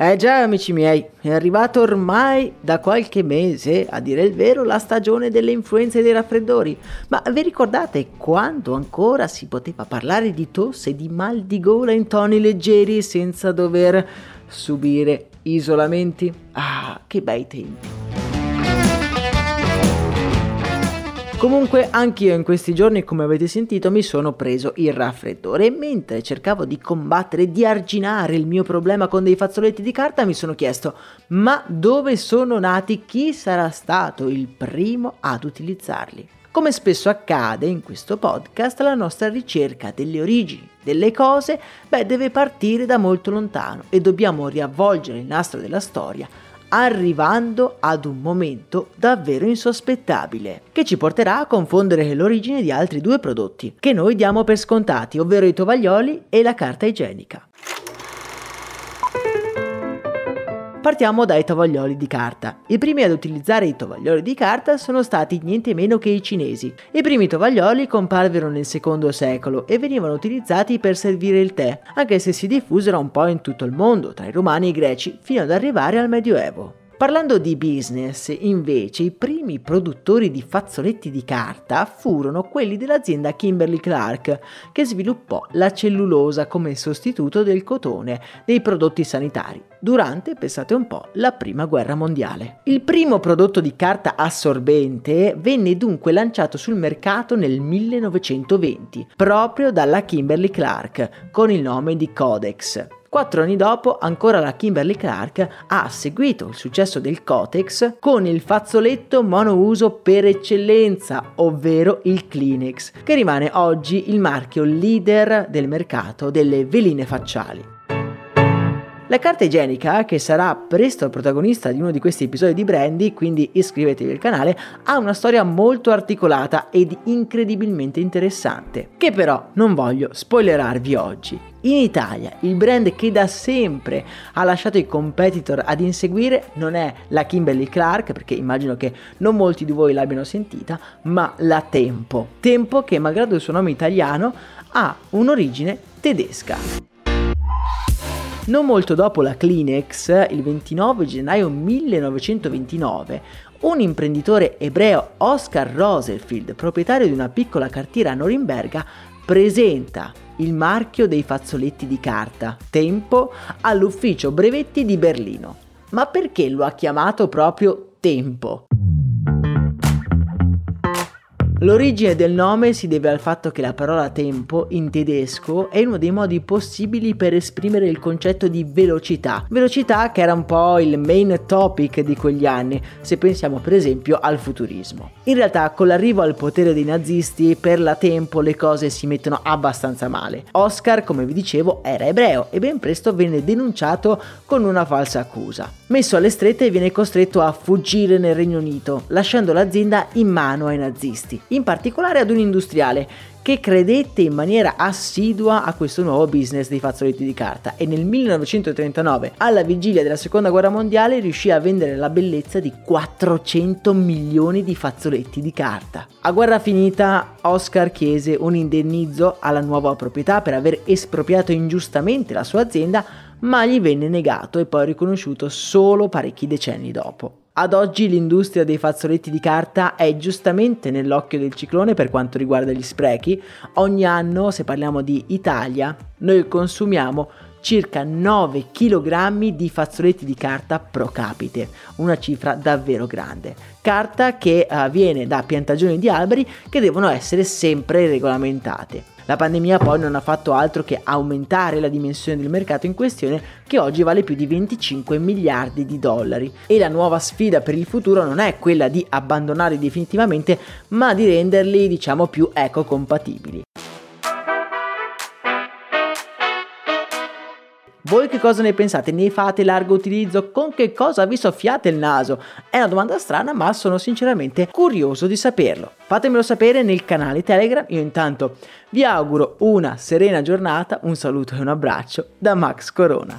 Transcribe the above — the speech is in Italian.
Eh già, amici miei, è arrivato ormai da qualche mese, a dire il vero, la stagione delle influenze e dei raffreddori. Ma vi ricordate quando ancora si poteva parlare di tosse e di mal di gola in toni leggeri senza dover subire isolamenti? Ah, che bei tempi! Comunque anch'io in questi giorni, come avete sentito, mi sono preso il raffreddore e mentre cercavo di combattere, di arginare il mio problema con dei fazzoletti di carta, mi sono chiesto ma dove sono nati? Chi sarà stato il primo ad utilizzarli? Come spesso accade in questo podcast, la nostra ricerca delle origini delle cose, beh, deve partire da molto lontano e dobbiamo riavvolgere il nastro della storia arrivando ad un momento davvero insospettabile, che ci porterà a confondere l'origine di altri due prodotti, che noi diamo per scontati, ovvero i tovaglioli e la carta igienica. Partiamo dai tovaglioli di carta. I primi ad utilizzare i tovaglioli di carta sono stati niente meno che i cinesi. I primi tovaglioli comparvero nel secondo secolo e venivano utilizzati per servire il tè, anche se si diffusero un po' in tutto il mondo, tra i romani e i greci, fino ad arrivare al Medioevo. Parlando di business, invece, i primi produttori di fazzoletti di carta furono quelli dell'azienda Kimberly Clark, che sviluppò la cellulosa come sostituto del cotone dei prodotti sanitari durante, pensate un po', la prima guerra mondiale. Il primo prodotto di carta assorbente venne dunque lanciato sul mercato nel 1920, proprio dalla Kimberly Clark, con il nome di Codex. Quattro anni dopo, ancora la Kimberly Clark ha seguito il successo del Cotex con il fazzoletto monouso per eccellenza, ovvero il Kleenex, che rimane oggi il marchio leader del mercato delle veline facciali. La carta igienica, che sarà presto protagonista di uno di questi episodi di Brandy, quindi iscrivetevi al canale, ha una storia molto articolata ed incredibilmente interessante, che però non voglio spoilerarvi oggi. In Italia il brand che da sempre ha lasciato i competitor ad inseguire non è la Kimberly Clark, perché immagino che non molti di voi l'abbiano sentita, ma la Tempo. Tempo che malgrado il suo nome italiano ha un'origine tedesca. Non molto dopo la Kleenex, il 29 gennaio 1929, un imprenditore ebreo, Oscar Rosenfield, proprietario di una piccola cartiera a Norimberga, presenta il marchio dei fazzoletti di carta, Tempo, all'ufficio brevetti di Berlino. Ma perché lo ha chiamato proprio Tempo? L'origine del nome si deve al fatto che la parola tempo in tedesco è uno dei modi possibili per esprimere il concetto di velocità. Velocità che era un po' il main topic di quegli anni, se pensiamo per esempio al futurismo. In realtà con l'arrivo al potere dei nazisti per la tempo le cose si mettono abbastanza male. Oscar, come vi dicevo, era ebreo e ben presto venne denunciato con una falsa accusa. Messo alle strette viene costretto a fuggire nel Regno Unito, lasciando l'azienda in mano ai nazisti in particolare ad un industriale che credette in maniera assidua a questo nuovo business dei fazzoletti di carta e nel 1939, alla vigilia della seconda guerra mondiale, riuscì a vendere la bellezza di 400 milioni di fazzoletti di carta. A guerra finita, Oscar chiese un indennizzo alla nuova proprietà per aver espropriato ingiustamente la sua azienda, ma gli venne negato e poi riconosciuto solo parecchi decenni dopo. Ad oggi l'industria dei fazzoletti di carta è giustamente nell'occhio del ciclone per quanto riguarda gli sprechi. Ogni anno, se parliamo di Italia, noi consumiamo circa 9 kg di fazzoletti di carta pro capite, una cifra davvero grande. Carta che uh, viene da piantagioni di alberi che devono essere sempre regolamentate. La pandemia poi non ha fatto altro che aumentare la dimensione del mercato in questione che oggi vale più di 25 miliardi di dollari e la nuova sfida per il futuro non è quella di abbandonarli definitivamente ma di renderli diciamo più ecocompatibili. Voi che cosa ne pensate? Ne fate largo utilizzo? Con che cosa vi soffiate il naso? È una domanda strana, ma sono sinceramente curioso di saperlo. Fatemelo sapere nel canale Telegram. Io intanto vi auguro una serena giornata, un saluto e un abbraccio da Max Corona.